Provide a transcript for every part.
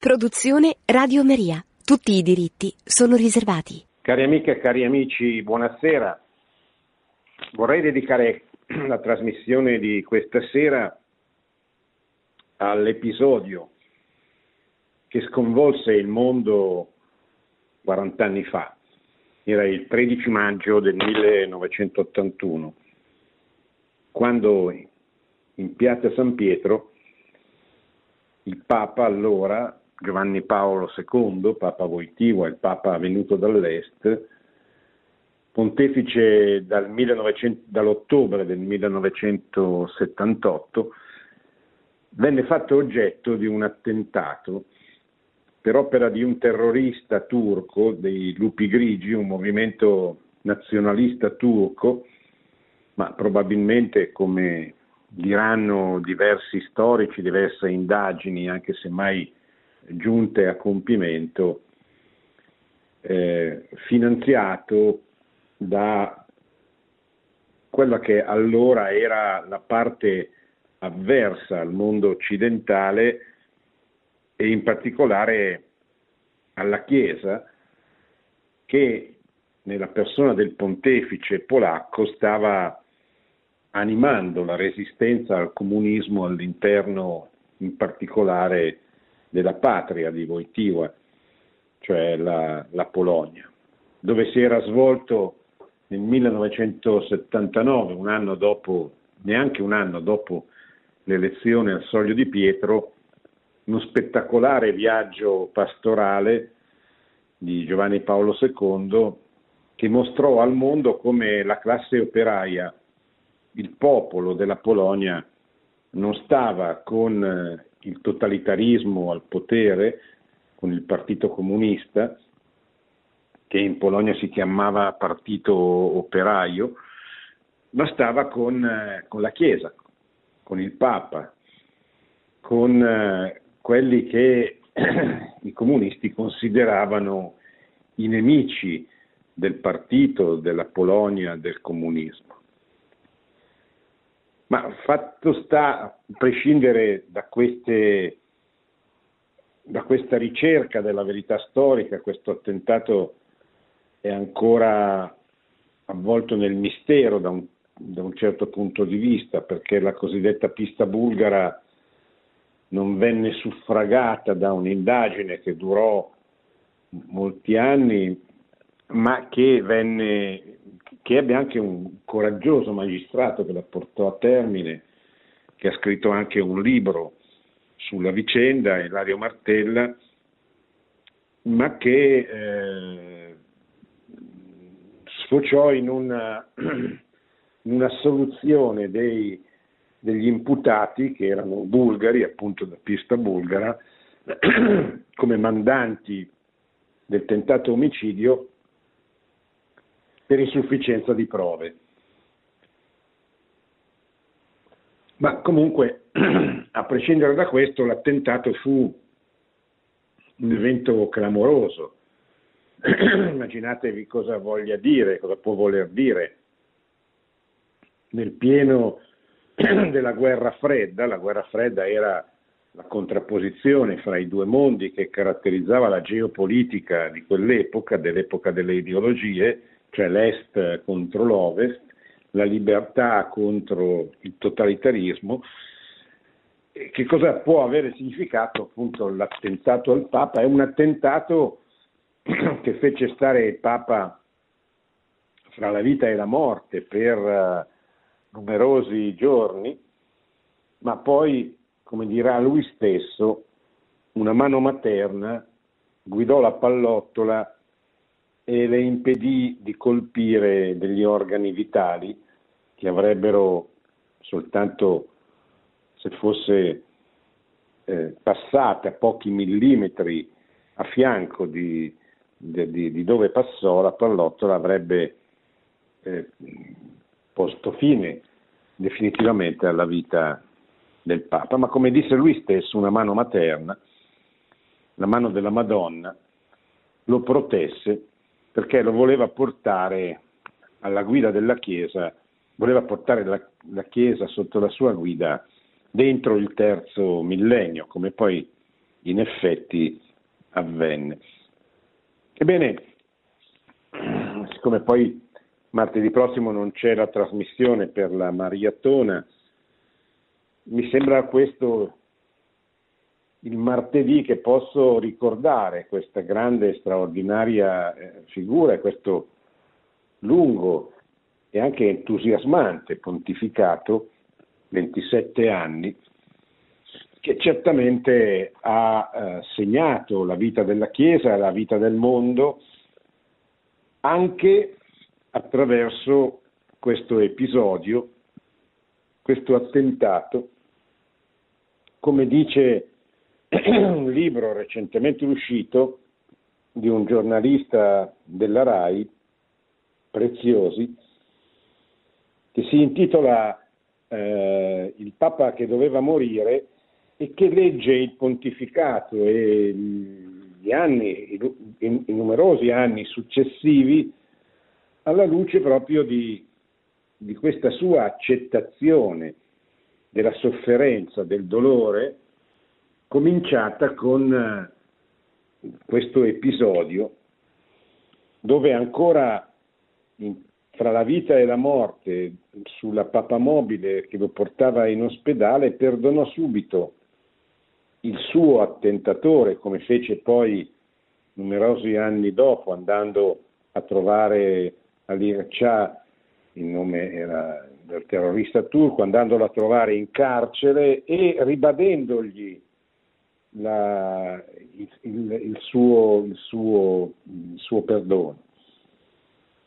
Produzione Radio Maria. Tutti i diritti sono riservati. Cari amiche e cari amici, buonasera. Vorrei dedicare la trasmissione di questa sera all'episodio che sconvolse il mondo 40 anni fa. Era il 13 maggio del 1981, quando in piazza San Pietro il Papa allora Giovanni Paolo II, Papa Voitiva, il Papa venuto dall'Est, pontefice dal 1900, dall'ottobre del 1978, venne fatto oggetto di un attentato per opera di un terrorista turco, dei Lupi Grigi, un movimento nazionalista turco, ma probabilmente come diranno diversi storici, diverse indagini, anche se mai giunte a compimento, eh, finanziato da quella che allora era la parte avversa al mondo occidentale e in particolare alla Chiesa che nella persona del pontefice polacco stava animando la resistenza al comunismo all'interno in particolare della patria di Wojtyła, cioè la, la Polonia, dove si era svolto nel 1979, un anno dopo, neanche un anno dopo l'elezione al Soglio di Pietro, uno spettacolare viaggio pastorale di Giovanni Paolo II che mostrò al mondo come la classe operaia, il popolo della Polonia, non stava con eh, il totalitarismo al potere con il Partito Comunista, che in Polonia si chiamava Partito Operaio, ma stava con, eh, con la Chiesa, con il Papa, con eh, quelli che i comunisti consideravano i nemici del partito, della Polonia, del comunismo. Ma fatto sta, a prescindere da, queste, da questa ricerca della verità storica, questo attentato è ancora avvolto nel mistero da un, da un certo punto di vista, perché la cosiddetta pista bulgara non venne suffragata da un'indagine che durò molti anni, ma che venne che ebbe anche un coraggioso magistrato che la portò a termine, che ha scritto anche un libro sulla vicenda, Ilario Martella, ma che eh, sfociò in una, in una soluzione dei, degli imputati che erano bulgari, appunto da pista bulgara, come mandanti del tentato omicidio per insufficienza di prove. Ma comunque, a prescindere da questo, l'attentato fu un evento clamoroso. Immaginatevi cosa voglia dire, cosa può voler dire. Nel pieno della guerra fredda, la guerra fredda era la contrapposizione fra i due mondi che caratterizzava la geopolitica di quell'epoca, dell'epoca delle ideologie, cioè l'Est contro l'Ovest, la libertà contro il totalitarismo. Che cosa può avere significato appunto l'attentato al Papa? È un attentato che fece stare il Papa fra la vita e la morte per uh, numerosi giorni, ma poi, come dirà lui stesso, una mano materna guidò la pallottola e le impedì di colpire degli organi vitali che avrebbero soltanto se fosse eh, passate a pochi millimetri a fianco di, di, di dove passò la pallottola avrebbe eh, posto fine definitivamente alla vita del Papa. Ma come disse lui stesso, una mano materna, la mano della Madonna, lo protesse perché lo voleva portare alla guida della Chiesa, voleva portare la, la Chiesa sotto la sua guida dentro il terzo millennio, come poi in effetti avvenne. Ebbene, siccome poi martedì prossimo non c'è la trasmissione per la maratona, mi sembra questo il martedì che posso ricordare questa grande e straordinaria eh, figura e questo lungo e anche entusiasmante pontificato, 27 anni, che certamente ha eh, segnato la vita della Chiesa, la vita del mondo, anche attraverso questo episodio, questo attentato, come dice un libro recentemente uscito di un giornalista della RAI, Preziosi, che si intitola eh, Il Papa che doveva morire e che legge il pontificato e gli anni, i, i, i numerosi anni successivi alla luce proprio di, di questa sua accettazione della sofferenza, del dolore, cominciata con eh, questo episodio dove ancora in, fra la vita e la morte sulla papamobile che lo portava in ospedale perdonò subito il suo attentatore, come fece poi numerosi anni dopo, andando a trovare Ali Shah, il nome era del terrorista turco, andandolo a trovare in carcere e ribadendogli la, il, il, il, suo, suo, il, suo, perdono.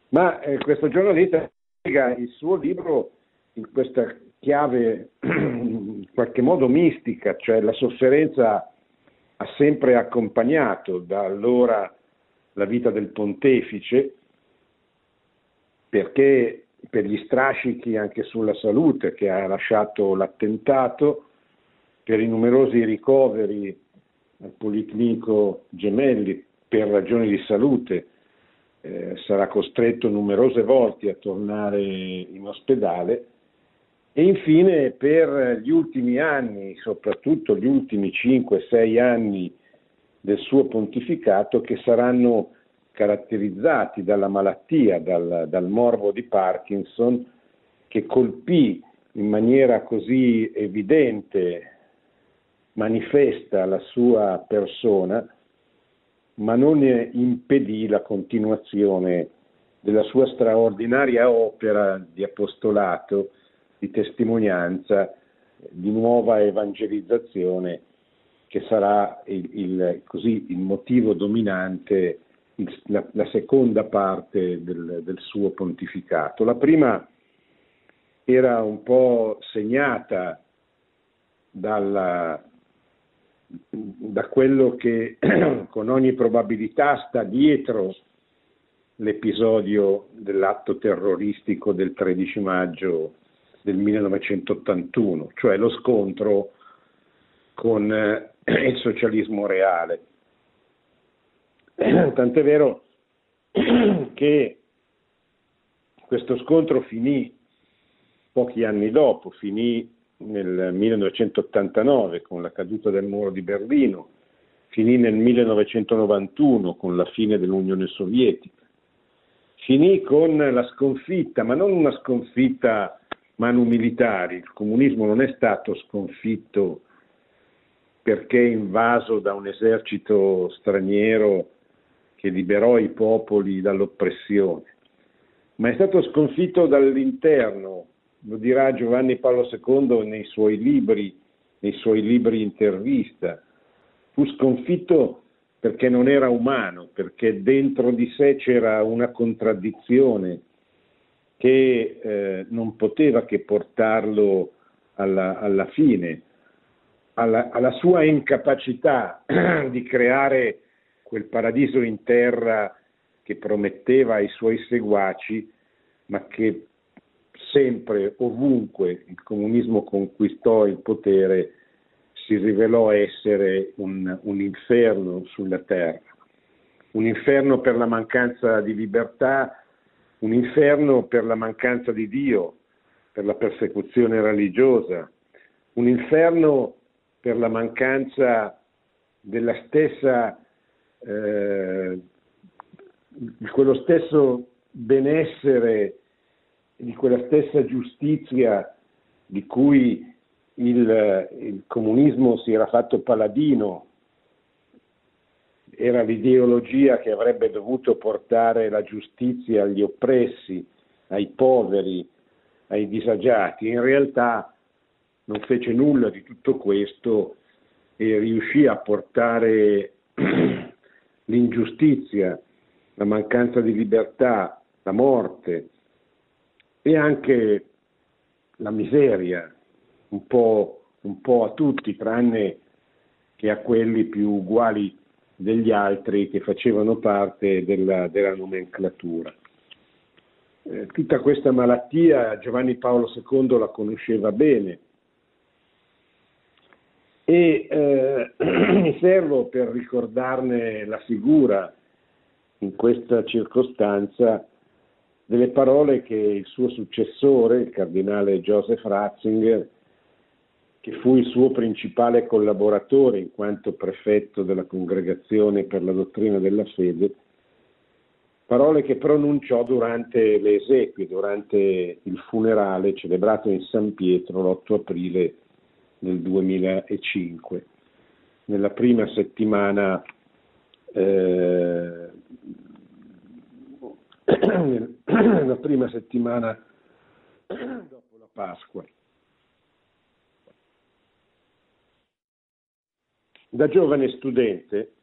Ma eh, questo giornalista spiega il suo libro in questa chiave in qualche modo mistica, cioè la sofferenza ha sempre accompagnato da allora la vita del pontefice, perché per gli strascichi anche sulla salute che ha lasciato l'attentato, per i numerosi ricoveri al Policlinico Gemelli per ragioni di salute, eh, sarà costretto numerose volte a tornare in ospedale e infine per gli ultimi anni, soprattutto gli ultimi 5-6 anni del suo pontificato che saranno caratterizzati dalla malattia, dal, dal morbo di Parkinson, che colpì in maniera così evidente, manifesta la sua persona, ma non impedì la continuazione della sua straordinaria opera di apostolato, di testimonianza, di nuova evangelizzazione, che sarà il, il, così, il motivo dominante la, la seconda parte del, del, suo pontificato. La prima era un po' segnata dalla, da quello che con ogni probabilità sta dietro l'episodio dell'atto terroristico del 13 maggio del 1981, cioè lo scontro con eh, il socialismo reale. Tant'è vero che questo scontro finì pochi anni dopo, finì nel 1989 con la caduta del muro di Berlino, finì nel 1991 con la fine dell'Unione Sovietica, finì con la sconfitta, ma non una sconfitta manu militari, il comunismo non è stato sconfitto perché invaso da un esercito straniero che liberò i popoli dall'oppressione, ma è stato sconfitto dall'interno, lo dirà Giovanni Paolo II nei suoi libri, nei suoi libri intervista. Fu sconfitto perché non era umano, perché dentro di sé c'era una contraddizione che eh, non poteva che portarlo alla, alla fine, alla, alla, sua incapacità di creare quel paradiso in terra che prometteva ai suoi seguaci, ma che sempre, ovunque il comunismo conquistò il potere, si rivelò essere un, un inferno sulla terra, un inferno per la mancanza di libertà, un inferno per la mancanza di Dio, per la persecuzione religiosa, un inferno per la mancanza della stessa, eh, quello stesso benessere, di quella stessa giustizia di cui il, il comunismo si era fatto paladino, era l'ideologia che avrebbe dovuto portare la giustizia agli oppressi, ai poveri, ai disagiati. In realtà non fece nulla di tutto questo e riuscì a portare l'ingiustizia, la mancanza di libertà, la morte e anche la miseria un po', un po', a tutti, tranne che a quelli più uguali degli altri che facevano parte della, della nomenclatura. Eh, tutta questa malattia Giovanni Paolo II la conosceva bene e eh, mi servo per ricordarne la figura in questa circostanza delle parole che il suo successore, il cardinale Joseph Ratzinger, che fu il suo principale collaboratore in quanto prefetto della Congregazione per la dottrina della fede, parole che pronunciò durante le esequie, durante il funerale celebrato in San Pietro l'8 aprile del 2005, nella prima settimana eh, nella prima settimana dopo la Pasqua. Da giovane studente,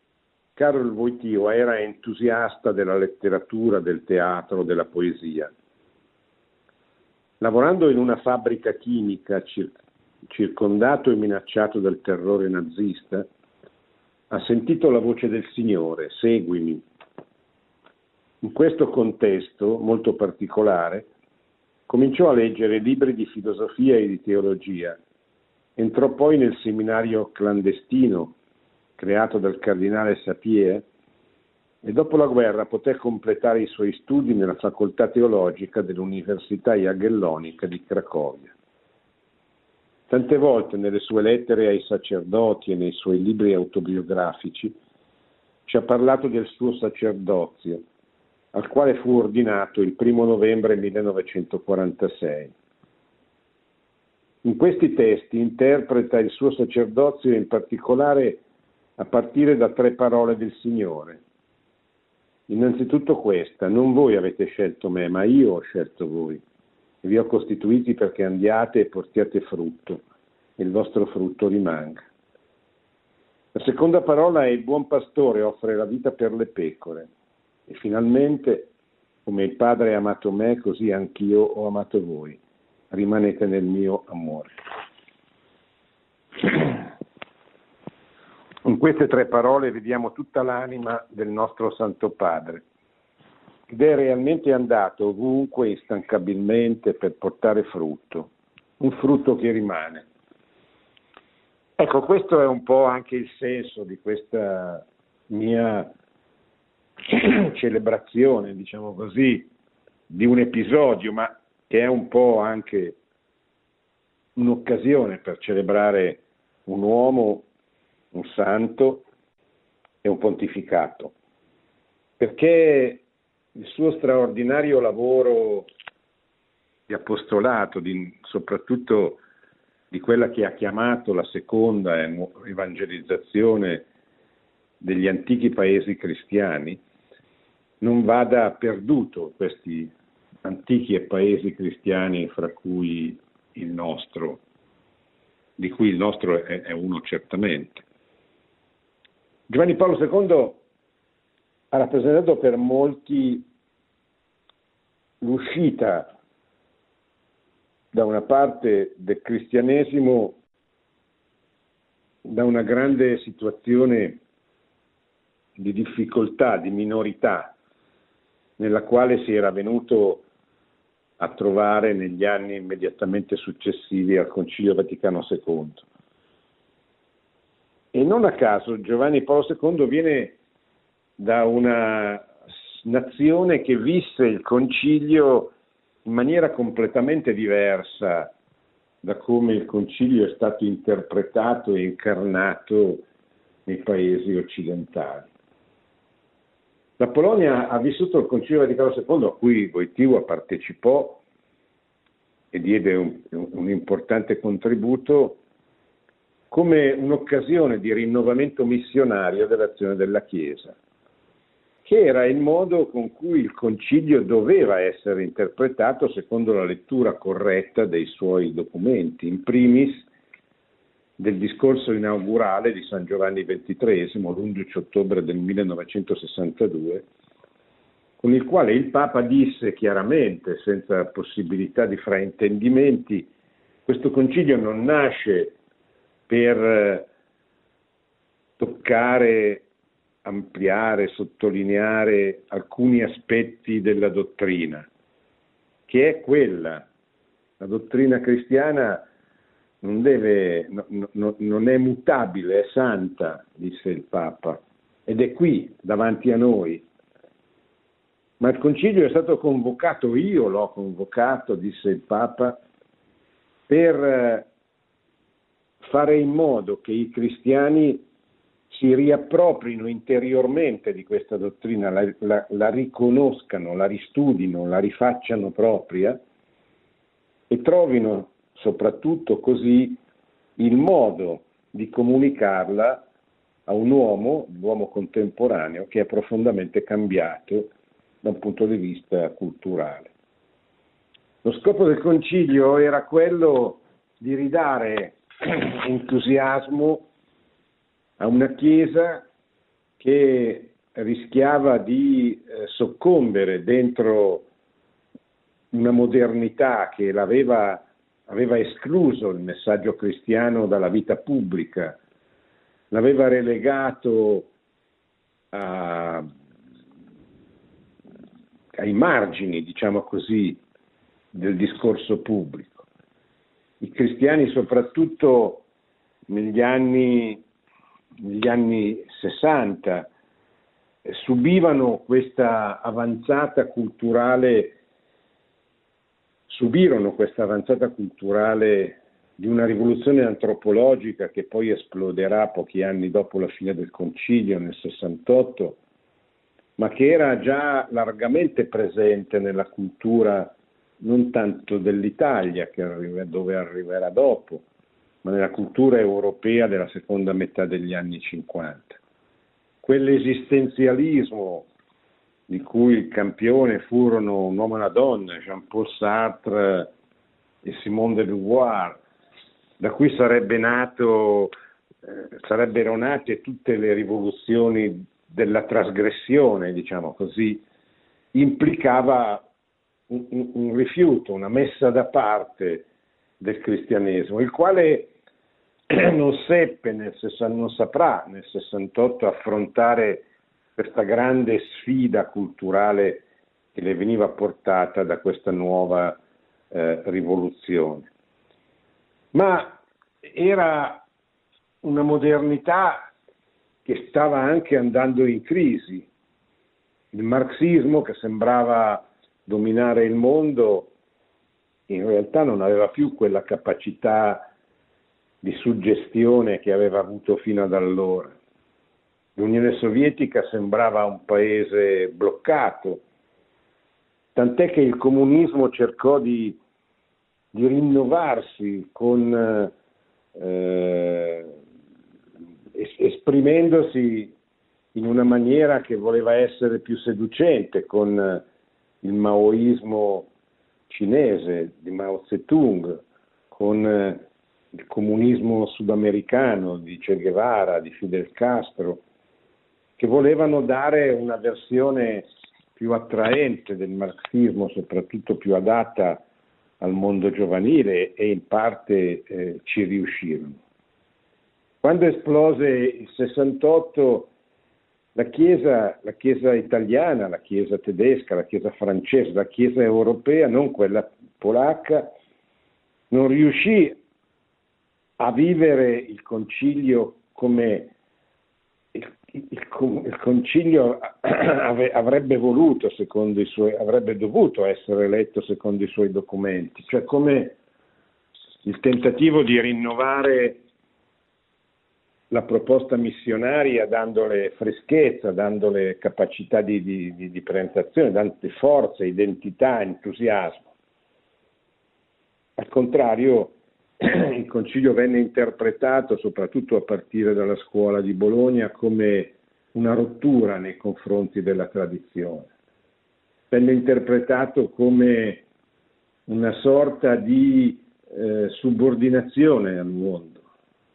Carol Wojtyła era entusiasta della letteratura, del teatro, della poesia. Lavorando in una fabbrica chimica circondato e minacciato dal terrore nazista, ha sentito la voce del Signore, seguimi. In questo contesto molto particolare, cominciò a leggere libri di filosofia e di teologia. Entrò poi nel seminario clandestino creato dal cardinale Sapie, e dopo la guerra poté completare i suoi studi nella facoltà teologica dell'Università Jagellonica di Cracovia. Tante volte nelle sue lettere ai sacerdoti e nei suoi libri autobiografici ci ha parlato del suo sacerdozio, al quale fu ordinato il primo novembre 1946. In questi testi interpreta il suo sacerdozio in particolare a partire da tre parole del Signore. Innanzitutto questa, non voi avete scelto me, ma io ho scelto voi e vi ho costituiti perché andiate e portiate frutto e il vostro frutto rimanga. La seconda parola è il buon pastore offre la vita per le pecore e finalmente, come il Padre ha amato me, così anch'io ho amato voi. Rimanete nel mio amore. In queste tre parole vediamo tutta l'anima del nostro Santo Padre, ed è realmente andato ovunque instancabilmente per portare frutto, un frutto che rimane. Ecco, questo è un po' anche il senso di questa mia celebrazione, diciamo così, di un episodio, ma che è un po' anche un'occasione per celebrare un uomo un santo e un pontificato, perché il suo straordinario lavoro di apostolato, di, soprattutto di quella che ha chiamato la seconda evangelizzazione degli antichi paesi cristiani, non vada perduto questi antichi paesi cristiani fra cui il nostro, di cui il nostro è, è uno certamente. Giovanni Paolo II ha rappresentato per molti l'uscita da una parte del cristianesimo da una grande situazione di difficoltà, di minorità, nella quale si era venuto a trovare negli anni immediatamente successivi al Concilio Vaticano II. E non a caso Giovanni Paolo II viene da una nazione che visse il concilio in maniera completamente diversa da come il concilio è stato interpretato e incarnato nei paesi occidentali. La Polonia ha vissuto il Concilio Vaticano II a cui Wojtyła partecipò e diede un, un importante contributo come un'occasione di rinnovamento missionario dell'azione della Chiesa, che era il modo con cui il concilio doveva essere interpretato secondo la lettura corretta dei suoi documenti, in primis del discorso inaugurale di San Giovanni XXIII, l'11 ottobre del 1962, con il quale il Papa disse chiaramente, senza possibilità di fraintendimenti, questo concilio non nasce per eh, toccare, ampliare, sottolineare alcuni aspetti della dottrina, che è quella. La dottrina cristiana non, deve, no, no, non è mutabile, è santa, disse il Papa, ed è qui, davanti a noi. Ma il concilio è stato convocato, io l'ho convocato, disse il Papa, per eh, fare in modo che i cristiani si riapproprino interiormente di questa dottrina, la, la, la riconoscano, la ristudino, la rifacciano propria e trovino soprattutto così il modo di comunicarla a un uomo, l'uomo contemporaneo, che è profondamente cambiato da un punto di vista culturale. Lo scopo del concilio era quello di ridare entusiasmo a una Chiesa che rischiava di eh, soccombere dentro una modernità che l'aveva aveva escluso il messaggio cristiano dalla vita pubblica, l'aveva relegato a, ai margini, diciamo così, del discorso pubblico. I cristiani soprattutto negli anni, negli anni 60 subivano questa avanzata culturale subirono questa avanzata culturale di una rivoluzione antropologica che poi esploderà pochi anni dopo la fine del concilio nel 68, ma che era già largamente presente nella cultura non tanto dell'Italia, arriva, dove arriverà dopo, ma nella cultura europea della seconda metà degli anni 50. Quell'esistenzialismo di cui il campione furono un uomo e una donna, Jean-Paul Sartre e Simone de Beauvoir, da cui sarebbe nato, eh, sarebbero nate tutte le rivoluzioni della trasgressione, diciamo così, implicava un, un, un rifiuto, una messa da parte del cristianesimo, il quale non seppe, nel, non saprà nel 68 affrontare questa grande sfida culturale che le veniva portata da questa nuova eh, rivoluzione. Ma era una modernità che stava anche andando in crisi. Il marxismo che sembrava dominare il mondo in realtà non aveva più quella capacità di suggestione che aveva avuto fino ad allora. L'Unione Sovietica sembrava un paese bloccato, tant'è che il comunismo cercò di, di rinnovarsi con, eh, esprimendosi in una maniera che voleva essere più seducente con il maoismo cinese di Mao Zedong, con il comunismo sudamericano di Che Guevara, di Fidel Castro, che volevano dare una versione più attraente del marxismo, soprattutto più adatta al mondo giovanile e in parte eh, ci riuscirono. Quando esplose il 68, la chiesa, la chiesa italiana, la Chiesa tedesca, la Chiesa francese, la Chiesa europea, non quella polacca, non riuscì a vivere il concilio come il, il, il concilio avrebbe voluto, secondo i suoi, avrebbe dovuto essere letto secondo i suoi documenti, cioè come il tentativo di rinnovare la proposta missionaria dandole freschezza, dandole capacità di, di, di, di presentazione, dandole forza, identità, entusiasmo. Al contrario, il concilio venne interpretato, soprattutto a partire dalla scuola di Bologna, come una rottura nei confronti della tradizione. Venne interpretato come una sorta di eh, subordinazione al mondo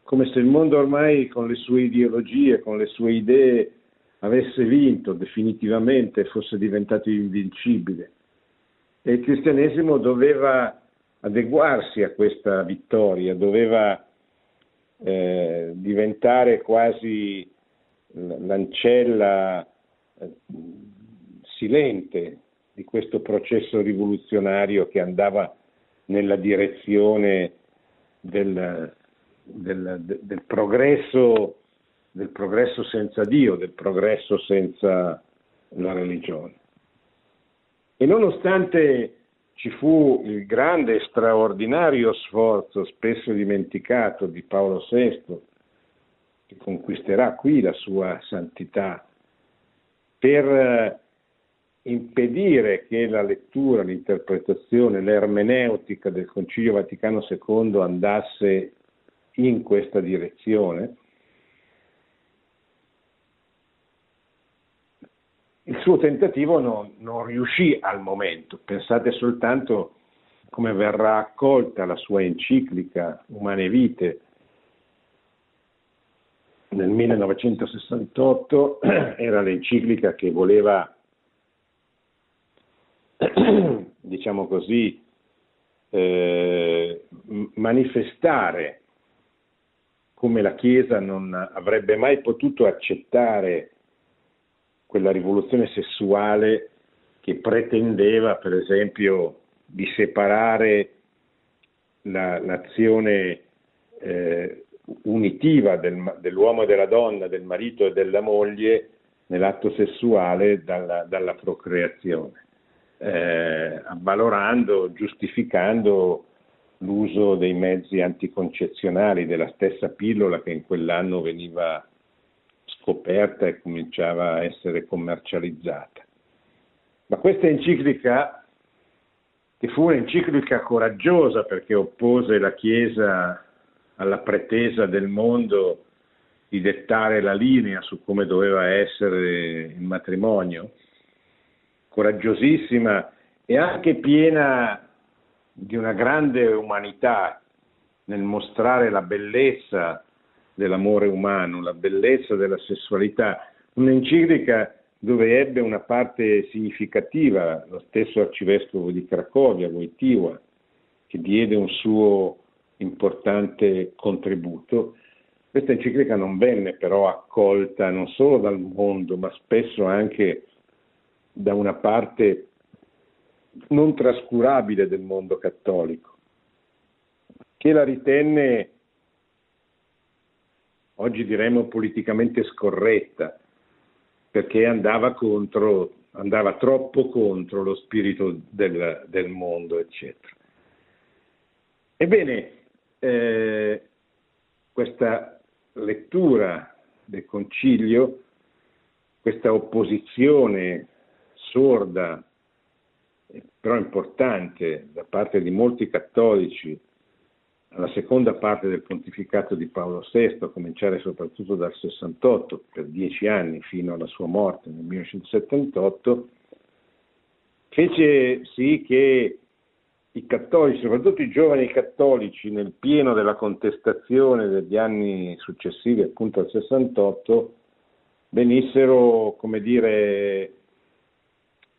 come se il mondo ormai con le sue ideologie, con le sue idee avesse vinto definitivamente fosse diventato invincibile. E il cristianesimo doveva adeguarsi a questa vittoria, doveva eh, diventare quasi l'ancella eh, silente di questo processo rivoluzionario che andava nella direzione del, del, del, progresso, del progresso senza Dio, del progresso senza la religione. E nonostante ci fu il grande e straordinario sforzo, spesso dimenticato, di Paolo VI, che conquisterà qui la sua santità, per eh, impedire che la lettura, l'interpretazione, l'ermeneutica del Concilio Vaticano II andasse in questa direzione. Il suo tentativo non, non riuscì al momento, pensate soltanto come verrà accolta la sua enciclica Umane Vite nel 1968, era l'enciclica che voleva, diciamo così, eh, manifestare come la Chiesa non avrebbe mai potuto accettare quella rivoluzione sessuale che pretendeva, per esempio, di separare la, l'azione eh, unitiva del, dell'uomo e della donna, del marito e della moglie nell'atto sessuale dalla, dalla procreazione, eh, avvalorando, giustificando l'uso dei mezzi anticoncezionali, della stessa pillola che in quell'anno veniva scoperta e cominciava a essere commercializzata. Ma questa enciclica, che fu un'enciclica coraggiosa perché oppose la Chiesa alla pretesa del mondo di dettare la linea su come doveva essere il matrimonio, coraggiosissima e anche piena di una grande umanità nel mostrare la bellezza dell'amore umano, la bellezza della sessualità, un'enciclica dove ebbe una parte significativa lo stesso arcivescovo di Cracovia, Wojtyła, che diede un suo importante contributo. Questa enciclica non venne però accolta non solo dal mondo, ma spesso anche da una parte non trascurabile del mondo cattolico, che la ritenne, oggi diremmo politicamente scorretta, perché andava, contro, andava troppo contro lo spirito del, del mondo, eccetera. Ebbene, eh, questa lettura del concilio, questa opposizione sorda però importante da parte di molti cattolici alla seconda parte del pontificato di Paolo VI, a cominciare soprattutto dal 68, per dieci anni fino alla sua morte nel 1978, fece sì che i cattolici, soprattutto i giovani cattolici, nel pieno della contestazione degli anni successivi appunto al 68, venissero, come dire,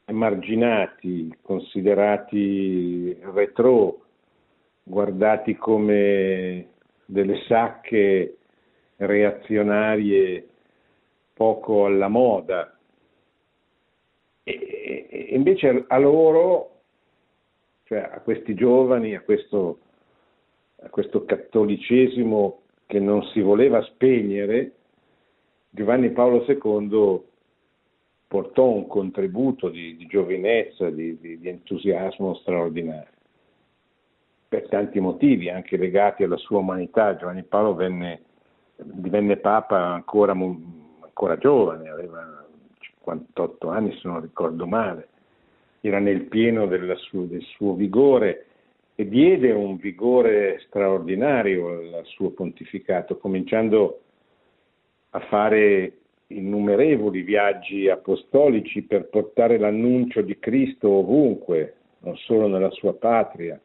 emarginati, considerati retro, guardati come delle sacche reazionarie poco alla moda. E, e invece a loro, cioè a questi giovani, a questo, a questo cattolicesimo che non si voleva spegnere, Giovanni Paolo II portò un contributo di, di giovinezza, di, di, di entusiasmo straordinario. Per tanti motivi, anche legati alla sua umanità, Giovanni Paolo venne divenne Papa ancora, ancora giovane, aveva 58 anni se non ricordo male, era nel pieno suo, del suo vigore e diede un vigore straordinario al suo pontificato, cominciando a fare innumerevoli viaggi apostolici per portare l'annuncio di Cristo ovunque, non solo nella sua patria,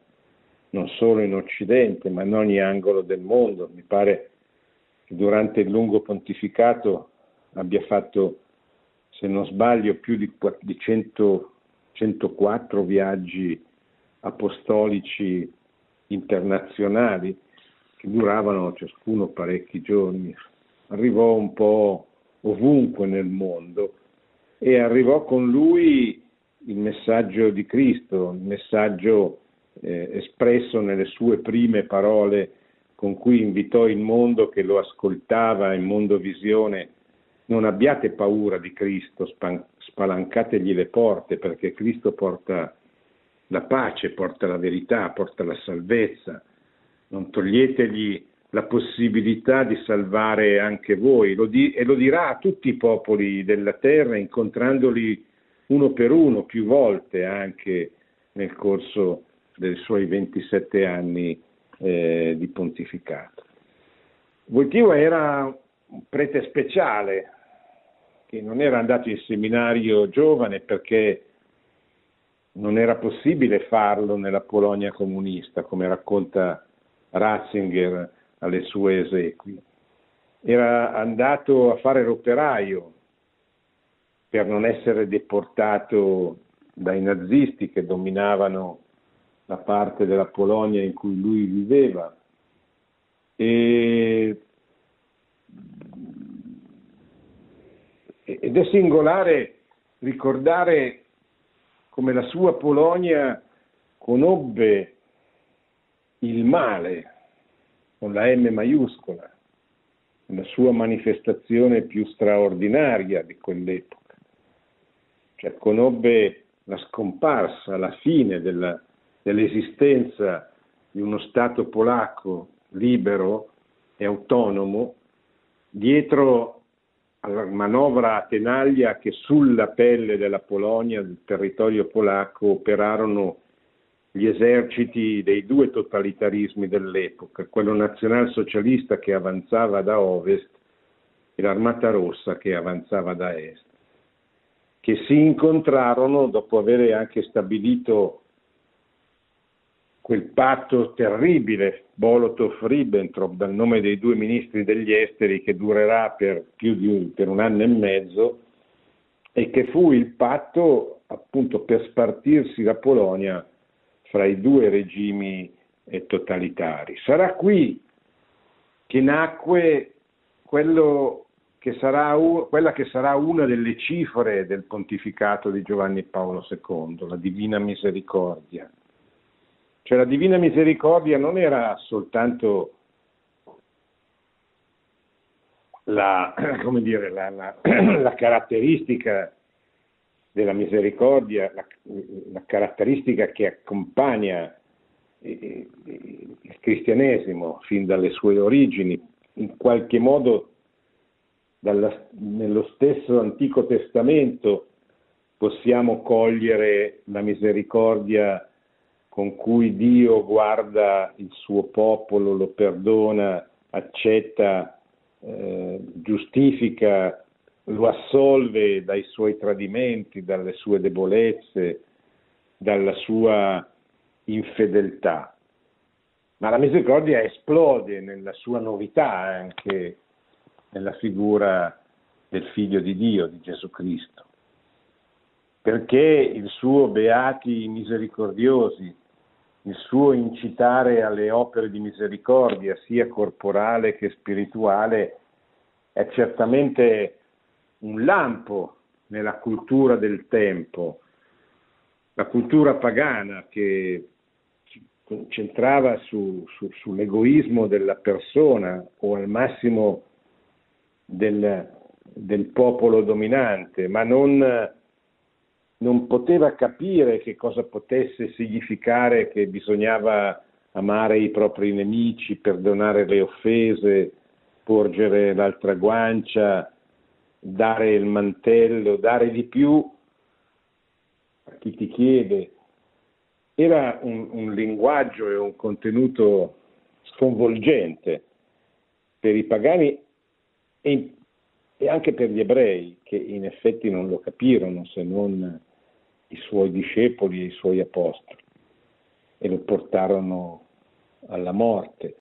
non solo in Occidente, ma in ogni angolo del mondo. Mi pare che durante il lungo pontificato abbia fatto, se non sbaglio, più di, 100, 104 viaggi apostolici internazionali che duravano ciascuno parecchi giorni. Arrivò un po' ovunque nel mondo e arrivò con lui il messaggio di Cristo, il messaggio eh, espresso nelle sue prime parole con cui invitò il mondo che lo ascoltava in mondo visione, non abbiate paura di Cristo, spalancategli le porte perché Cristo porta la pace, porta la verità, porta la salvezza, non toglietegli la possibilità di salvare anche voi. Lo di- e lo dirà a tutti i popoli della terra incontrandoli uno per uno più volte anche nel corso dei suoi 27 anni eh, di pontificato. Voitio era un prete speciale che non era andato in seminario giovane perché non era possibile farlo nella Polonia comunista, come racconta Ratzinger alle sue esequie. Era andato a fare l'operaio per non essere deportato dai nazisti che dominavano la parte della Polonia in cui lui viveva. E, ed è singolare ricordare come la sua Polonia conobbe il male con la M maiuscola, la sua manifestazione più straordinaria di quell'epoca. Cioè conobbe la scomparsa, la fine della, dell'esistenza di uno Stato polacco libero e autonomo dietro alla manovra a tenaglia che sulla pelle della Polonia, del territorio polacco, operarono gli eserciti dei due totalitarismi dell'epoca, quello nazionalsocialista che avanzava da ovest e l'armata rossa che avanzava da est, che si incontrarono dopo aver anche stabilito quel patto terribile, Bolotov-Ribbentrop, dal nome dei due ministri degli esteri, che durerà per più di un, per un anno e mezzo, e che fu il patto appunto per spartirsi la Polonia fra i due regimi eh, totalitari. Sarà qui che nacque che sarà, quella che sarà una delle cifre del pontificato di Giovanni Paolo II, la Divina Misericordia. Cioè la Divina Misericordia non era soltanto la, dire, la, la, la caratteristica della misericordia, la, caratteristica che accompagna il cristianesimo fin dalle sue origini, in qualche modo dalla, nello stesso Antico Testamento possiamo cogliere la misericordia con cui Dio guarda il suo popolo, lo perdona, accetta, eh, giustifica lo assolve dai suoi tradimenti, dalle sue debolezze, dalla sua infedeltà. Ma la misericordia esplode nella sua novità anche nella figura del figlio di Dio, di Gesù Cristo, perché il suo beati misericordiosi, il suo incitare alle opere di misericordia, sia corporale che spirituale, è certamente un lampo nella cultura del tempo, la cultura pagana che si concentrava su, su, sull'egoismo della persona o al massimo del, del popolo dominante, ma non, non poteva capire che cosa potesse significare che bisognava amare i propri nemici, perdonare le offese, porgere l'altra guancia, dare il mantello, dare di più a chi ti chiede. Era un, un linguaggio e un contenuto sconvolgente per i pagani e, e anche per gli ebrei, che in effetti non lo capirono se non i suoi discepoli e i suoi apostoli e lo portarono alla morte.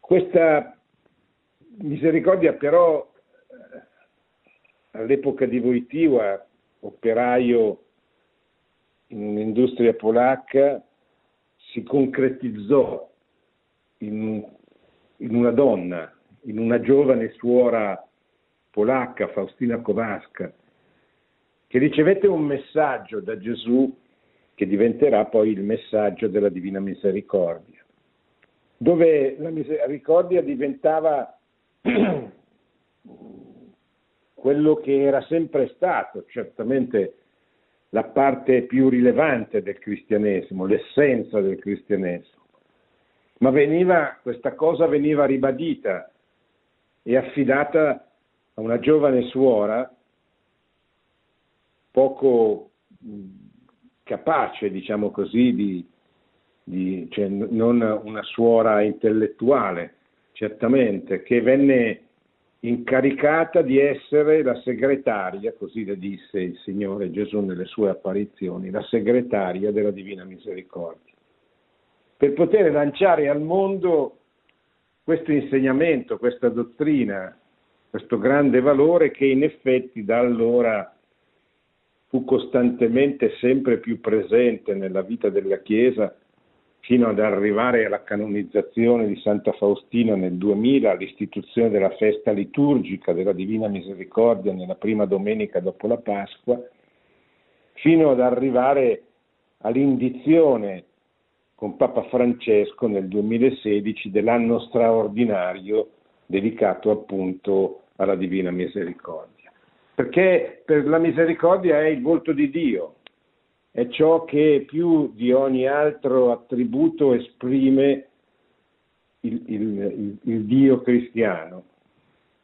Questa misericordia però all'epoca di Wojtyła, operaio in un'industria polacca, si concretizzò in, in una donna, in una giovane suora polacca, Faustina Kowalska, che ricevette un messaggio da Gesù che diventerà poi il messaggio della Divina Misericordia, dove la misericordia diventava quello che era sempre stato, certamente la parte più rilevante del cristianesimo, l'essenza del cristianesimo. Ma veniva, questa cosa veniva ribadita e affidata a una giovane suora poco capace, diciamo così, di, di, cioè non una suora intellettuale, certamente, che venne incaricata di essere la segretaria, così le disse il Signore Gesù nelle sue apparizioni, la segretaria della Divina Misericordia, per poter lanciare al mondo questo insegnamento, questa dottrina, questo grande valore che in effetti da allora fu costantemente sempre più presente nella vita della Chiesa fino ad arrivare alla canonizzazione di Santa Faustina nel 2000, all'istituzione della festa liturgica della Divina Misericordia nella prima domenica dopo la Pasqua, fino ad arrivare all'indizione con Papa Francesco nel 2016 dell'anno straordinario dedicato appunto alla Divina Misericordia. Perché per la misericordia è il volto di Dio, è ciò che più di ogni altro attributo esprime il, il, il, il Dio cristiano,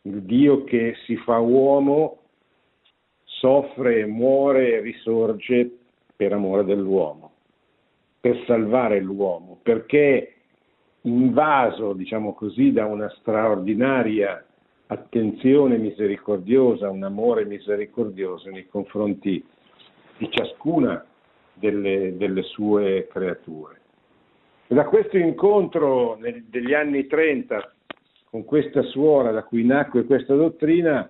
il Dio che si fa uomo, soffre, muore e risorge per amore dell'uomo, per salvare l'uomo, perché invaso, diciamo così, da una straordinaria attenzione misericordiosa, un amore misericordioso nei confronti di ciascuna delle, delle sue creature. E da questo incontro nel, degli anni 30 con questa suora da cui nacque questa dottrina,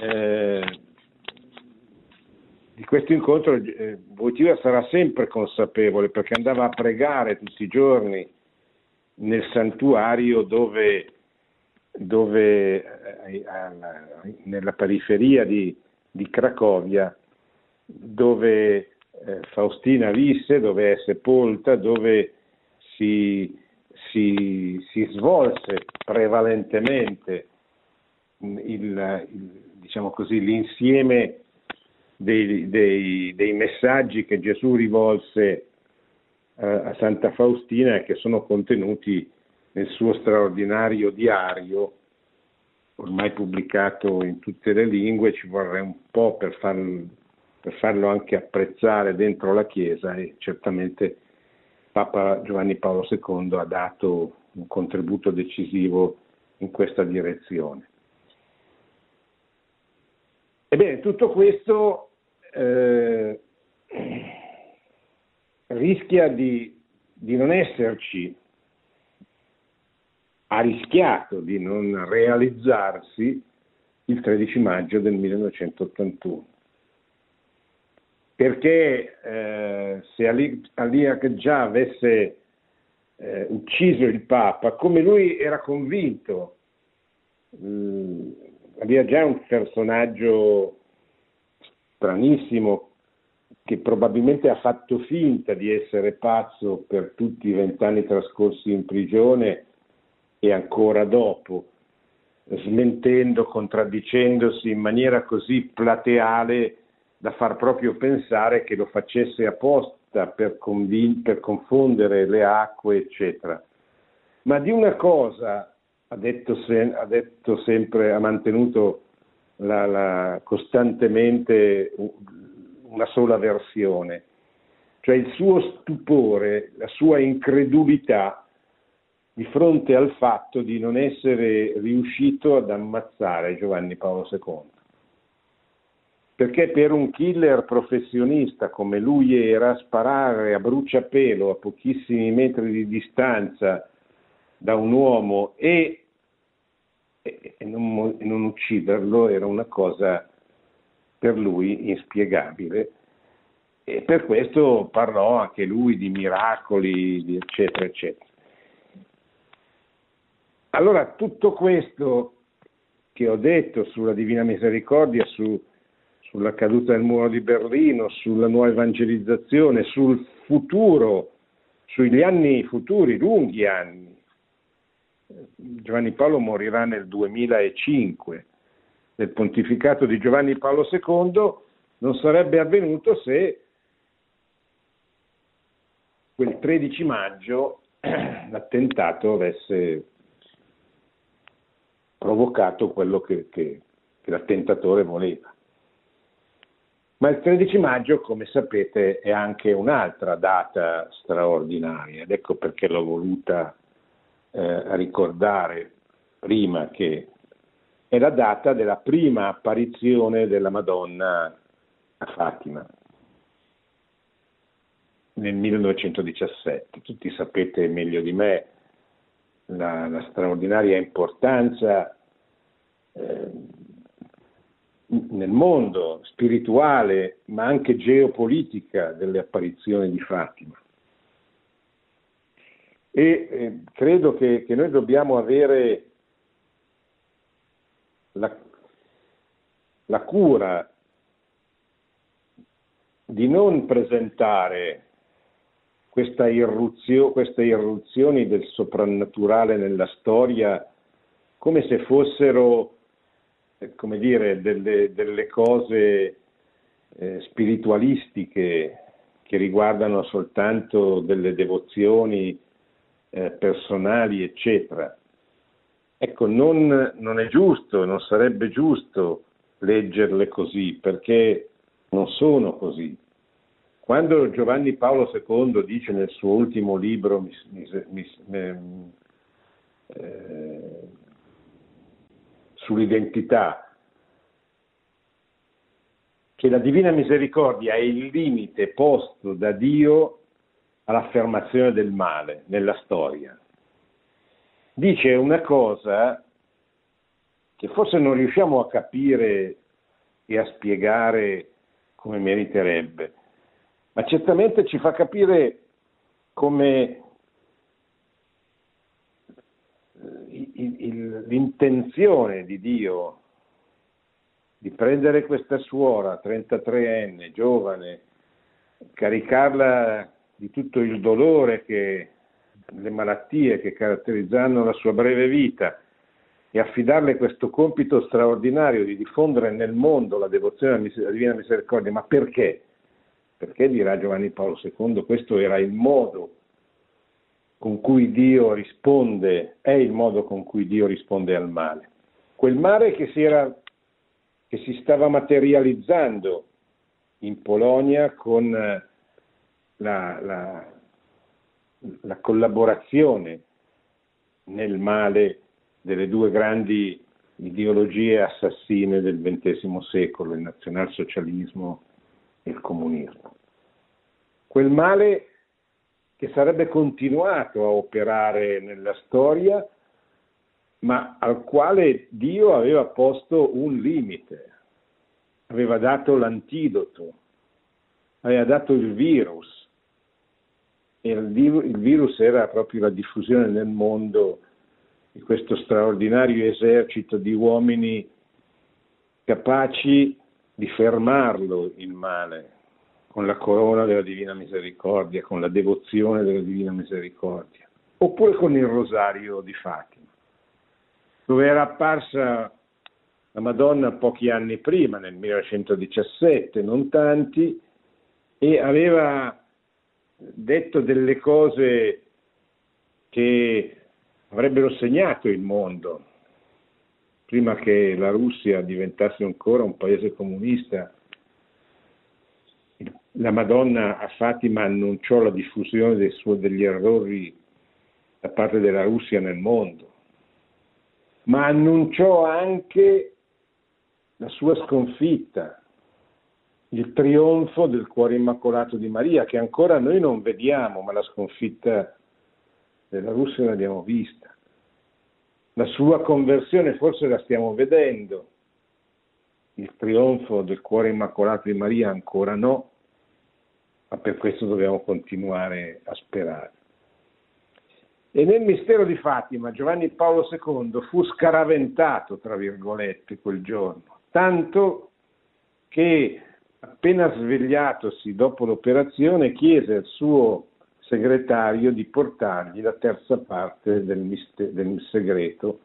eh, di questo incontro eh, Wojtyła sarà sempre consapevole perché andava a pregare tutti i giorni nel santuario dove, dove eh, nella periferia di, di Cracovia, dove eh, Faustina visse, dove è sepolta, dove si, si, si svolse prevalentemente il, il, diciamo così, l'insieme dei, dei, dei, messaggi che Gesù rivolse eh, a Santa Faustina e che sono contenuti nel suo straordinario diario, ormai pubblicato in tutte le lingue, ci vorrei un po' per far per farlo anche apprezzare dentro la Chiesa e certamente Papa Giovanni Paolo II ha dato un contributo decisivo in questa direzione. Ebbene, tutto questo eh, rischia di, di non esserci, ha rischiato di non realizzarsi il 13 maggio del 1981 perché eh, se Ali, Ali già avesse eh, ucciso il Papa, come lui era convinto, mh, Ali già è un personaggio stranissimo che probabilmente ha fatto finta di essere pazzo per tutti i vent'anni trascorsi in prigione e ancora dopo, smentendo, contraddicendosi in maniera così plateale da far proprio pensare che lo facesse apposta per, convin- per confondere le acque, eccetera. ma di una cosa ha detto, se, ha detto sempre, ha mantenuto la, la, costantemente una sola versione, cioè il suo stupore, la sua incredulità di fronte al fatto di non essere riuscito ad ammazzare Giovanni Paolo II. Perché per un killer professionista come lui era, sparare a bruciapelo a pochissimi metri di distanza da un uomo e, e, e, non, non ucciderlo era una cosa per lui inspiegabile e per questo parlò anche lui di miracoli, eccetera, eccetera. Allora tutto questo che ho detto sulla Divina Misericordia, su, sulla caduta del muro di Berlino, sulla nuova evangelizzazione, sul futuro, sugli anni futuri, lunghi anni, Giovanni Paolo morirà nel 2005. Del pontificato di Giovanni Paolo II non sarebbe avvenuto se quel 13 maggio l'attentato avesse provocato quello che, che, che l'attentatore voleva. Ma il 13 maggio, come sapete, è anche un'altra data straordinaria ed ecco perché l'ho voluta eh, ricordare prima che è la data della prima apparizione della Madonna a Fatima nel 1917. Tutti sapete meglio di me la, la straordinaria importanza eh, nel mondo spirituale, ma anche geopolitica delle apparizioni di Fatima. E eh, credo che, che, noi dobbiamo avere la, la cura di non presentare irruzio, queste irruzioni del soprannaturale nella storia come se fossero eh, come dire, delle, delle cose eh, spiritualistiche che riguardano soltanto delle devozioni eh, personali, eccetera. Ecco, non, non è giusto, non sarebbe giusto leggerle così, perché non sono così. Quando Giovanni Paolo II dice nel suo ultimo libro mis, mis, mis, eh, sull'identità che la divina misericordia è il limite posto da Dio all'affermazione del male nella storia. Dice una cosa che forse non riusciamo a capire e a spiegare come meriterebbe, ma certamente ci fa capire come l'intenzione di Dio di prendere questa suora 33enne, giovane, caricarla di tutto il dolore che le malattie che caratterizzano la sua breve vita e affidarle questo compito straordinario di diffondere nel mondo la devozione alla Divina Misericordia. Ma perché? Perché dirà Giovanni Paolo II, questo era il modo con cui Dio risponde, è il modo con cui Dio risponde al male. Quel male che si, era, che si stava materializzando in Polonia con la, la, la collaborazione nel male delle due grandi ideologie assassine del XX secolo, il nazionalsocialismo e il comunismo. Quel male che sarebbe continuato a operare nella storia, ma al quale Dio aveva posto un limite, aveva dato l'antidoto, aveva dato il virus, il, il virus era proprio la diffusione nel mondo di questo straordinario esercito di uomini capaci di fermarlo il male con la corona della Divina Misericordia, con la devozione della Divina Misericordia, oppure con il rosario di Fatima, dove era apparsa la Madonna pochi anni prima, nel 1917, non tanti, e aveva detto delle cose che avrebbero segnato il mondo. Prima che la Russia diventasse ancora un paese comunista, la Madonna a Fatima annunciò la diffusione suoi, degli errori da parte della Russia nel mondo, ma annunciò anche la sua sconfitta, il trionfo del cuore immacolato di Maria, che ancora noi non vediamo, ma la sconfitta della Russia l'abbiamo vista. La sua conversione forse la stiamo vedendo, il trionfo del cuore immacolato di Maria ancora no, ma per questo dobbiamo continuare a sperare. E nel mistero di Fatima Giovanni Paolo II fu scaraventato, tra virgolette, quel giorno, tanto che appena svegliatosi dopo l'operazione chiese al suo segretario di portargli la terza parte del, mister- del segreto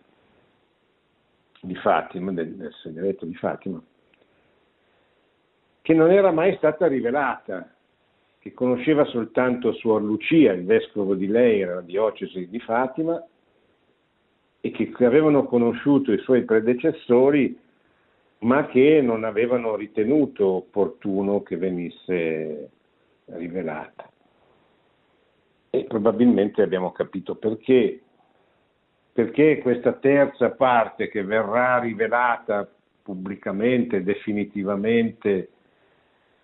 di Fatima, del, del segreto di Fatima, che non era mai stata rivelata, che conosceva soltanto Suor Lucia, il vescovo di lei, era la diocesi di Fatima, e che avevano conosciuto i suoi predecessori ma che non avevano ritenuto opportuno che venisse rivelata. E probabilmente abbiamo capito perché, perché questa terza parte che verrà rivelata pubblicamente, definitivamente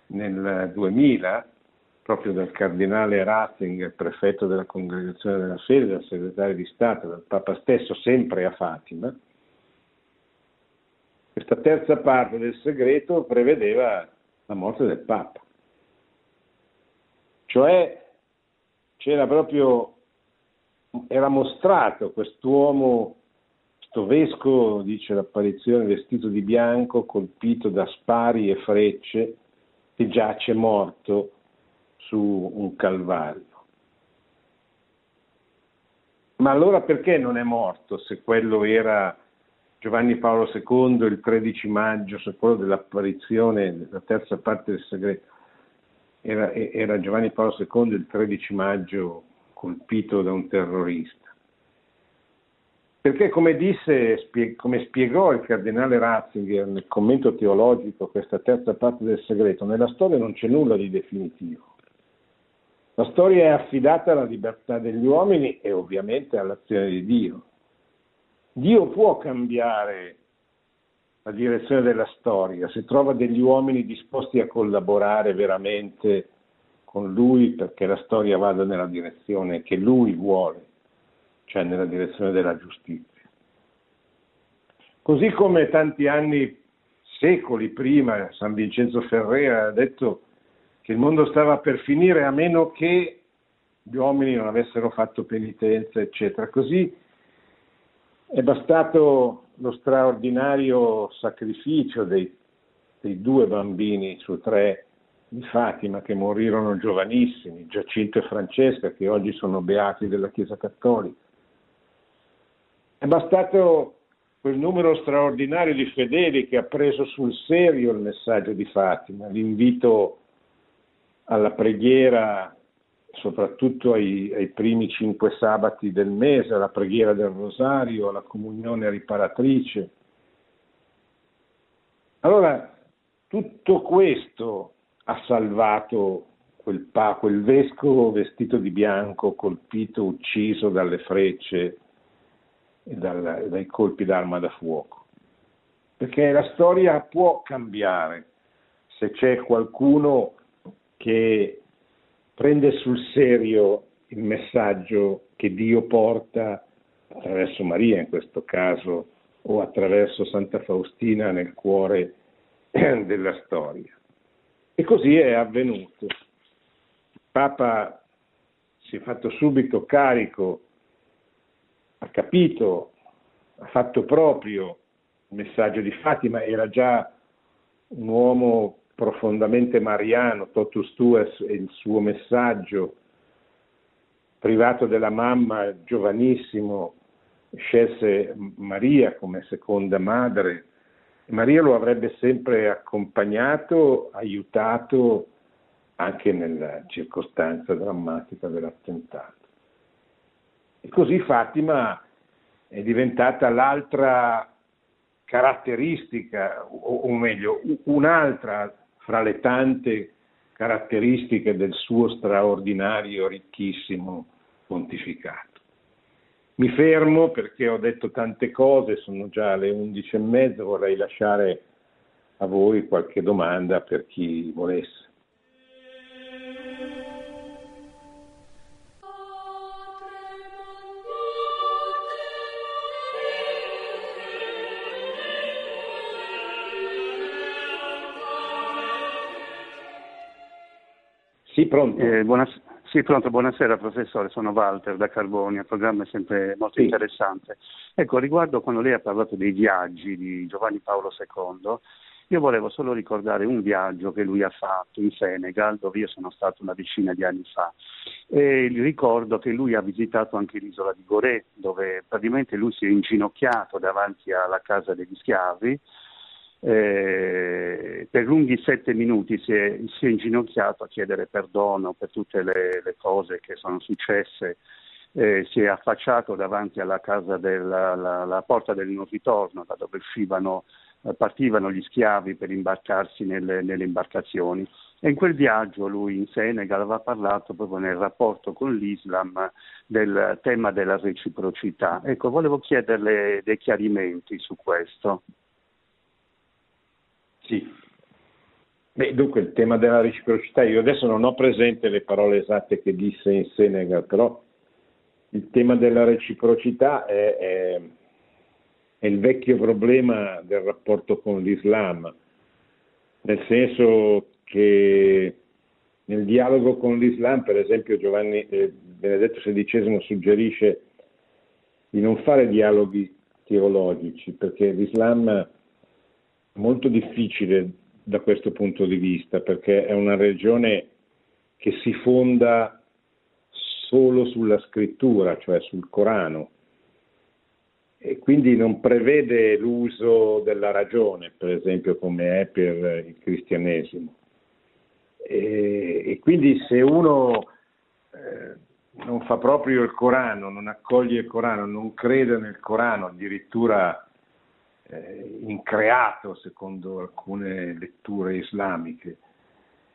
nel 2000, proprio dal cardinale Ratzinger, prefetto della Congregazione della Fede, dal segretario di Stato, dal Papa stesso, sempre a Fatima, questa terza parte del segreto prevedeva la morte del Papa. Cioè c'era proprio, era mostrato quest'uomo, questo vescovo, dice l'apparizione, vestito di bianco, colpito da spari e frecce, che giace morto su un calvario. Ma allora perché non è morto se quello era Giovanni Paolo II il 13 maggio, su quello dell'apparizione, la terza parte del segreto, era, era Giovanni Paolo II il 13 maggio colpito da un terrorista. Perché come disse, come spiegò il cardinale Ratzinger nel commento teologico questa terza parte del segreto, nella storia non c'è nulla di definitivo. La storia è affidata alla libertà degli uomini e ovviamente all'azione di Dio. Dio può cambiare la direzione della storia se trova degli uomini disposti a collaborare veramente con lui perché la storia vada nella direzione che lui vuole, cioè nella direzione della giustizia. Così come tanti anni, secoli prima, San Vincenzo Ferrera ha detto che il mondo stava per finire a meno che gli uomini non avessero fatto penitenza, eccetera. Così è bastato lo straordinario sacrificio dei, dei due bambini su tre di Fatima che morirono giovanissimi, Giacinto e Francesca, che oggi sono beati della Chiesa Cattolica. È bastato quel numero straordinario di fedeli che ha preso sul serio il messaggio di Fatima, l'invito alla preghiera soprattutto ai, ai, primi cinque sabati del mese, alla preghiera del rosario, alla comunione riparatrice. Allora, tutto questo ha salvato quel, pa, quel vescovo vestito di bianco, colpito, ucciso dalle frecce e dal, dai colpi d'arma da fuoco. Perché la storia può cambiare se c'è qualcuno che prende sul serio il messaggio che Dio porta attraverso Maria in questo caso o attraverso Santa Faustina nel cuore della storia. E così è avvenuto. Il Papa si è fatto subito carico, ha capito, ha fatto proprio il messaggio di Fatima, era già un uomo profondamente mariano, Totus Tues e il suo messaggio, privato della mamma, giovanissimo, scelse Maria come seconda madre. Maria lo avrebbe sempre accompagnato, aiutato anche nella circostanza drammatica dell'attentato. E così Fatima è diventata l'altra caratteristica, o, meglio, un'altra fra le tante caratteristiche del suo straordinario, ricchissimo pontificato. Mi fermo perché ho detto tante cose, sono già le undici e mezza, vorrei lasciare a voi qualche domanda per chi volesse. Sì, pronto. Eh, buonas- sì, pronto. Buonasera professore, sono Walter da Carbonia, il programma è sempre molto sì. interessante. Ecco, riguardo quando lei ha parlato dei viaggi di Giovanni Paolo II, io volevo solo ricordare un viaggio che lui ha fatto in Senegal, dove io sono stato una decina di anni fa. E ricordo che lui ha visitato anche l'isola di Gorée, dove praticamente lui si è inginocchiato davanti alla casa degli schiavi eh, per lunghi sette minuti si è, si è, inginocchiato a chiedere perdono per tutte le, le cose che sono successe, eh, si è affacciato davanti alla casa della la, la porta del non ritorno, da dove uscivano, eh, partivano gli schiavi per imbarcarsi nelle, nelle imbarcazioni. E in quel viaggio lui in Senegal aveva parlato proprio nel rapporto con l'Islam del tema della reciprocità. Ecco, volevo chiederle dei chiarimenti su questo. Sì. Beh, dunque il tema della reciprocità, io adesso non ho presente le parole esatte che disse in Senegal, però il tema della reciprocità è, è, è il vecchio problema del rapporto con l'Islam, nel senso che nel dialogo con l'Islam, per esempio, Giovanni eh, Benedetto XVI suggerisce di non fare dialoghi teologici, perché l'Islam molto difficile da questo punto di vista perché è una regione che si fonda solo sulla scrittura, cioè sul Corano, e quindi non prevede l'uso della ragione, per esempio come è per il cristianesimo. E, e quindi se uno eh, non fa proprio il Corano, non accoglie il Corano, non crede nel Corano, addirittura eh, increato secondo alcune letture islamiche,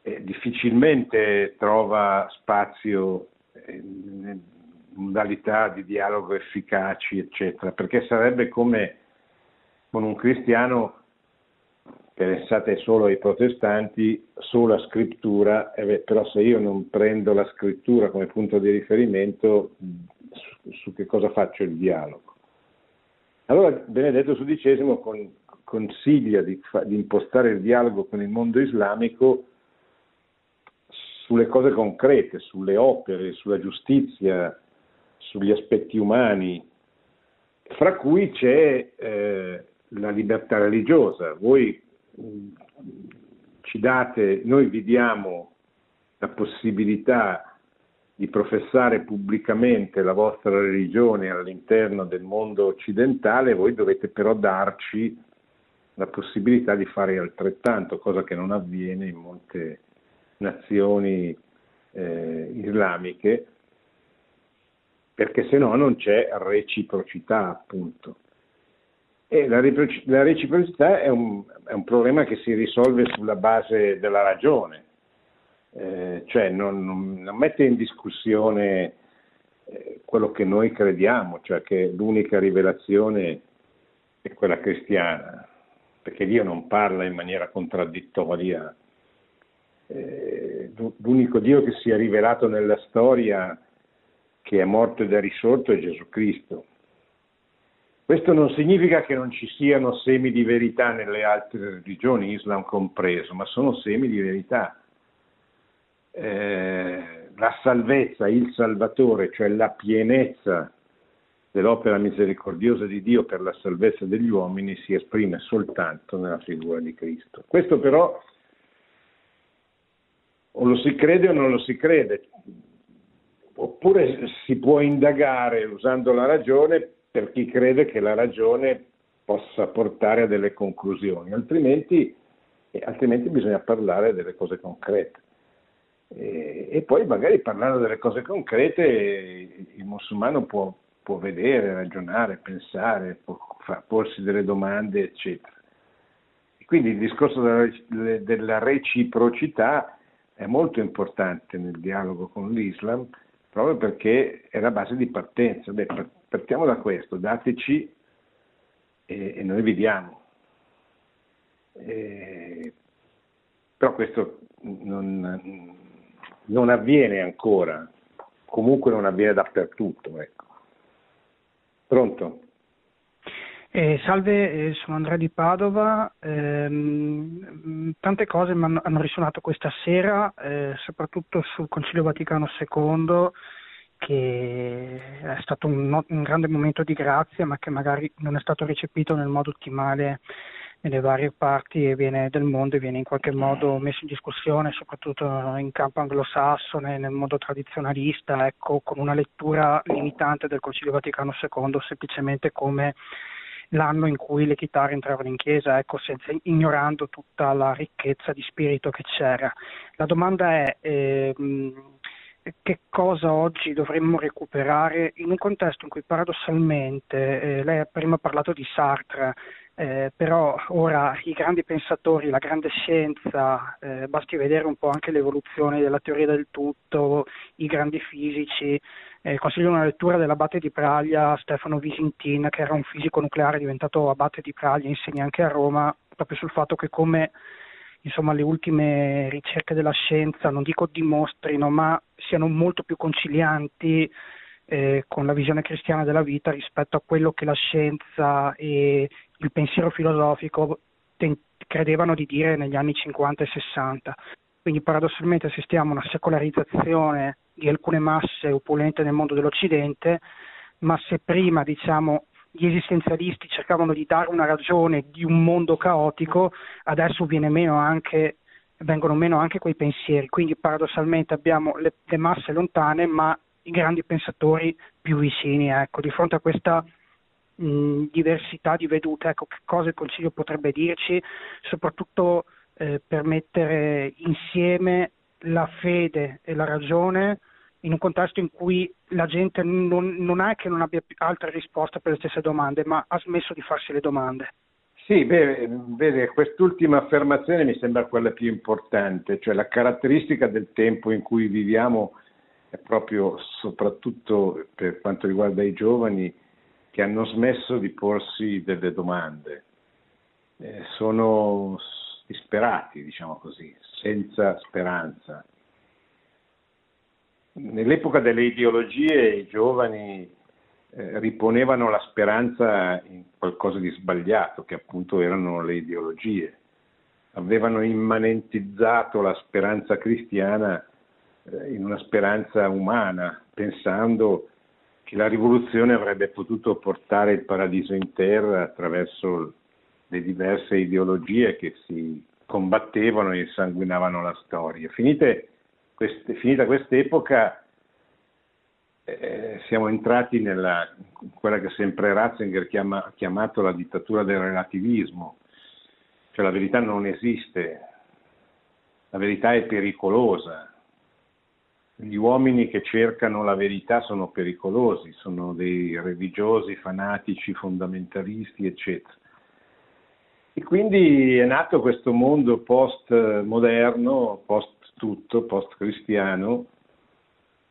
eh, difficilmente trova spazio in modalità di dialogo efficaci, eccetera, perché sarebbe come con un cristiano pensate solo ai protestanti, sola scrittura, eh però se io non prendo la scrittura come punto di riferimento, su, su che cosa faccio il dialogo? Allora Benedetto XVI con, consiglia di, di impostare il dialogo con il mondo islamico sulle cose concrete, sulle opere, sulla giustizia, sugli aspetti umani, fra cui c'è eh, la libertà religiosa. Voi mh, ci date, noi vi diamo la possibilità di professare pubblicamente la vostra religione all'interno del mondo occidentale, voi dovete però darci la possibilità di fare altrettanto, cosa che non avviene in molte nazioni eh, islamiche, perché se no non c'è reciprocità, appunto. E la, reciprocità è un, è un problema che si risolve sulla base della ragione, eh, cioè non, non, mette in discussione eh, quello che noi crediamo, cioè che l'unica rivelazione è quella cristiana, perché Dio non parla in maniera contraddittoria. Eh, l'unico Dio che si è rivelato nella storia, che è morto ed è risorto, è Gesù Cristo. Questo non significa che non ci siano semi di verità nelle altre religioni, Islam compreso, ma sono semi di verità eh, la salvezza, il Salvatore, cioè la pienezza dell'opera misericordiosa di Dio per la salvezza degli uomini si esprime soltanto nella figura di Cristo. Questo però o lo si crede o non lo si crede, oppure si può indagare usando la ragione per chi crede che la ragione possa portare a delle conclusioni, altrimenti, altrimenti bisogna parlare delle cose concrete. E, poi magari parlando delle cose concrete il musulmano può, può può vedere, ragionare, pensare, può porsi delle domande, eccetera. E quindi il discorso della, della reciprocità è molto importante nel dialogo con l'Islam, proprio perché è la base di partenza. Beh, partiamo da questo, dateci e, e noi vi diamo. E, però questo non, non, avviene ancora, comunque non avviene dappertutto. Ecco. Pronto? Eh, salve, eh, sono Andrea di Padova. Eh, tante cose hanno, hanno risuonato questa sera, eh, soprattutto sul Concilio Vaticano II, che è stato un, un, grande momento di grazia, ma che magari non è stato recepito nel modo ottimale nelle varie parti del mondo e viene in qualche modo messo in discussione, soprattutto in campo anglosassone, nel modo tradizionalista, ecco, con una lettura limitante del Concilio Vaticano II semplicemente come l'anno in cui le chitarre entravano in chiesa, ecco, senza, ignorando tutta la ricchezza di spirito che c'era. La domanda è eh, che cosa oggi dovremmo recuperare in un contesto in cui paradossalmente, eh, lei ha prima parlato di Sartre, eh, però ora i grandi pensatori, la grande scienza, eh, basti vedere un po' anche l'evoluzione della teoria del tutto, i grandi fisici, eh, consiglio una lettura dell'abate di Praglia Stefano Visintin, che era un fisico nucleare diventato abate di Praglia, insegna anche a Roma, proprio sul fatto che come insomma, le ultime ricerche della scienza, non dico dimostrino, ma siano molto più concilianti eh, con la visione cristiana della vita rispetto a quello che la scienza e il pensiero filosofico ten- credevano di dire negli anni 50 e 60. Quindi paradossalmente assistiamo a una secolarizzazione di alcune masse opulente nel mondo dell'Occidente, ma se prima diciamo, gli esistenzialisti cercavano di dare una ragione di un mondo caotico, adesso meno anche, vengono meno anche quei pensieri. Quindi paradossalmente abbiamo le, le masse lontane, ma i grandi pensatori più vicini. Ecco, di fronte a questa mh, diversità di vedute, ecco, che cosa il Consiglio potrebbe dirci, soprattutto eh, per mettere insieme la fede e la ragione in un contesto in cui la gente non, non è che non abbia altre risposte per le stesse domande, ma ha smesso di farsi le domande. Sì, beh, vede, quest'ultima affermazione mi sembra quella più importante, cioè la caratteristica del tempo in cui viviamo è proprio, soprattutto per quanto riguarda i giovani, che hanno smesso di porsi delle domande. Eh, sono disperati, diciamo così, senza speranza. Nell'epoca delle ideologie i giovani eh, riponevano la speranza in qualcosa di sbagliato, che appunto erano le ideologie. Avevano immanentizzato la speranza cristiana eh, in una speranza umana, pensando che la rivoluzione avrebbe potuto portare il paradiso in terra attraverso le diverse ideologie che si combattevano e insanguinavano la storia. Finite queste, finita quest'epoca eh, siamo entrati nella quella che sempre Ratzinger ha chiamato la dittatura del relativismo, cioè la verità non esiste, la verità è pericolosa, gli uomini che cercano la verità sono pericolosi, sono dei religiosi, fanatici, fondamentalisti, eccetera. E quindi è nato questo mondo post-moderno, post tutto, post-cristiano,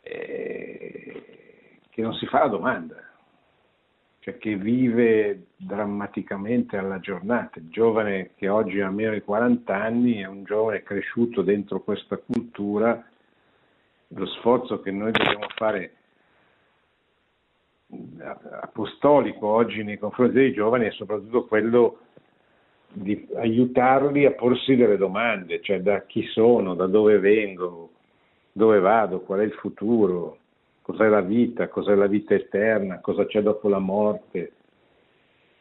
eh, che non si fa la domanda, cioè che vive drammaticamente alla giornata. Il giovane che oggi ha meno di 40 anni è un giovane cresciuto dentro questa cultura lo sforzo che noi dobbiamo fare apostolico oggi nei confronti dei giovani è soprattutto quello di aiutarli a porsi delle domande, cioè da chi sono, da dove vengo, dove vado, qual è il futuro, cos'è la vita, cos'è la vita eterna, cosa c'è dopo la morte.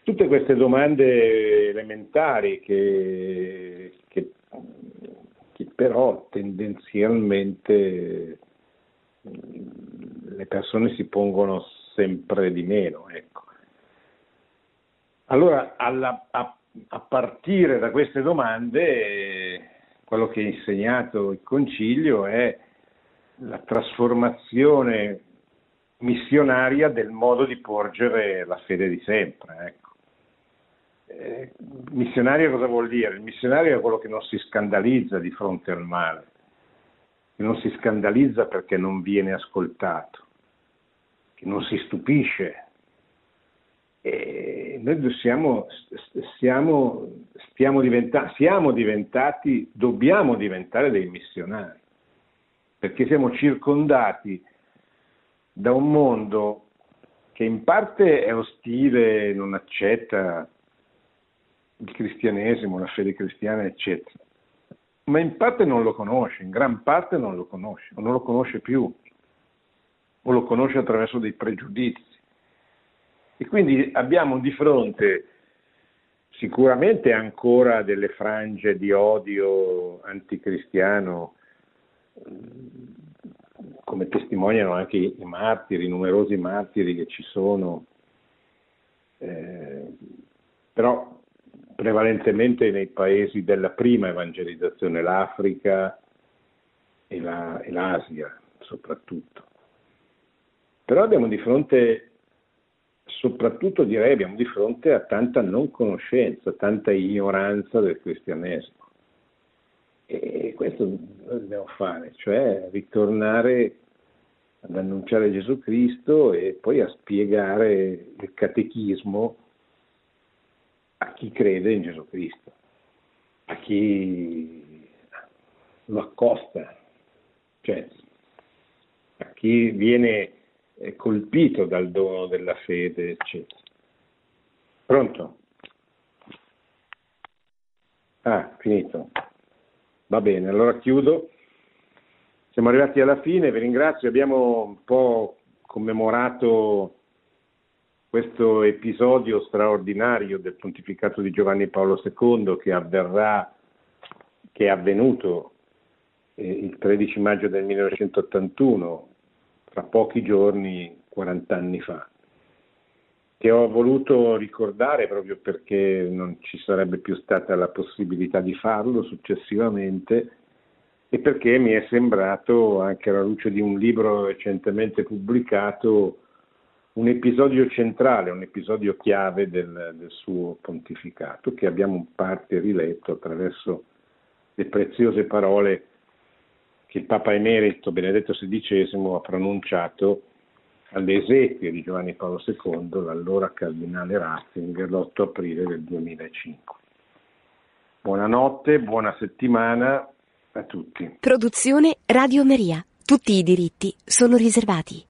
Tutte queste domande elementari che, che che però tendenzialmente le persone si pongono sempre di meno. Ecco. Allora, alla, a, a, partire da queste domande, quello che ha insegnato il Concilio è la trasformazione missionaria del modo di porgere la fede di sempre. Ecco. Eh, missionario cosa vuol dire? Il missionario è quello che non si scandalizza di fronte al male, che non si scandalizza perché non viene ascoltato, che non si stupisce. E noi siamo, siamo, diventa, siamo diventati, dobbiamo diventare dei missionari, perché siamo circondati da un mondo che in parte è ostile, non accetta il cristianesimo, la fede cristiana, eccetera, ma in parte non lo conosce, in gran parte non lo conosce, o non lo conosce più, o lo conosce attraverso dei pregiudizi. E quindi abbiamo di fronte sicuramente ancora delle frange di odio anticristiano come testimoniano anche i martiri, i numerosi martiri che ci sono, eh, però prevalentemente nei paesi della prima evangelizzazione, l'Africa e, la, e l'Asia soprattutto. Però abbiamo di fronte, soprattutto direi, abbiamo di fronte a tanta non conoscenza, tanta ignoranza del cristianesimo. E questo dobbiamo fare, cioè ritornare ad annunciare Gesù Cristo e poi a spiegare il catechismo a chi crede in Gesù Cristo, a chi lo accosta, cioè a chi viene colpito dal dono della fede, eccetera. Pronto? Ah, finito. Va bene, allora chiudo. Siamo arrivati alla fine, vi ringrazio, abbiamo un po' commemorato questo episodio straordinario del pontificato di Giovanni Paolo II che avverrà, che è avvenuto eh, il 13 maggio del 1981, tra pochi giorni, 40 anni fa. Che ho voluto ricordare proprio perché non ci sarebbe più stata la possibilità di farlo successivamente e perché mi è sembrato, anche alla luce di un libro recentemente pubblicato, un episodio centrale, un episodio chiave del, del suo pontificato, che abbiamo in parte riletto attraverso le preziose parole che il Papa Emerito Benedetto XVI ha pronunciato alle esequie di Giovanni Paolo II, l'allora cardinale Ratzinger, l'8 aprile del 2005. Buonanotte, buona settimana a tutti. Produzione Radio Maria. Tutti i diritti sono riservati.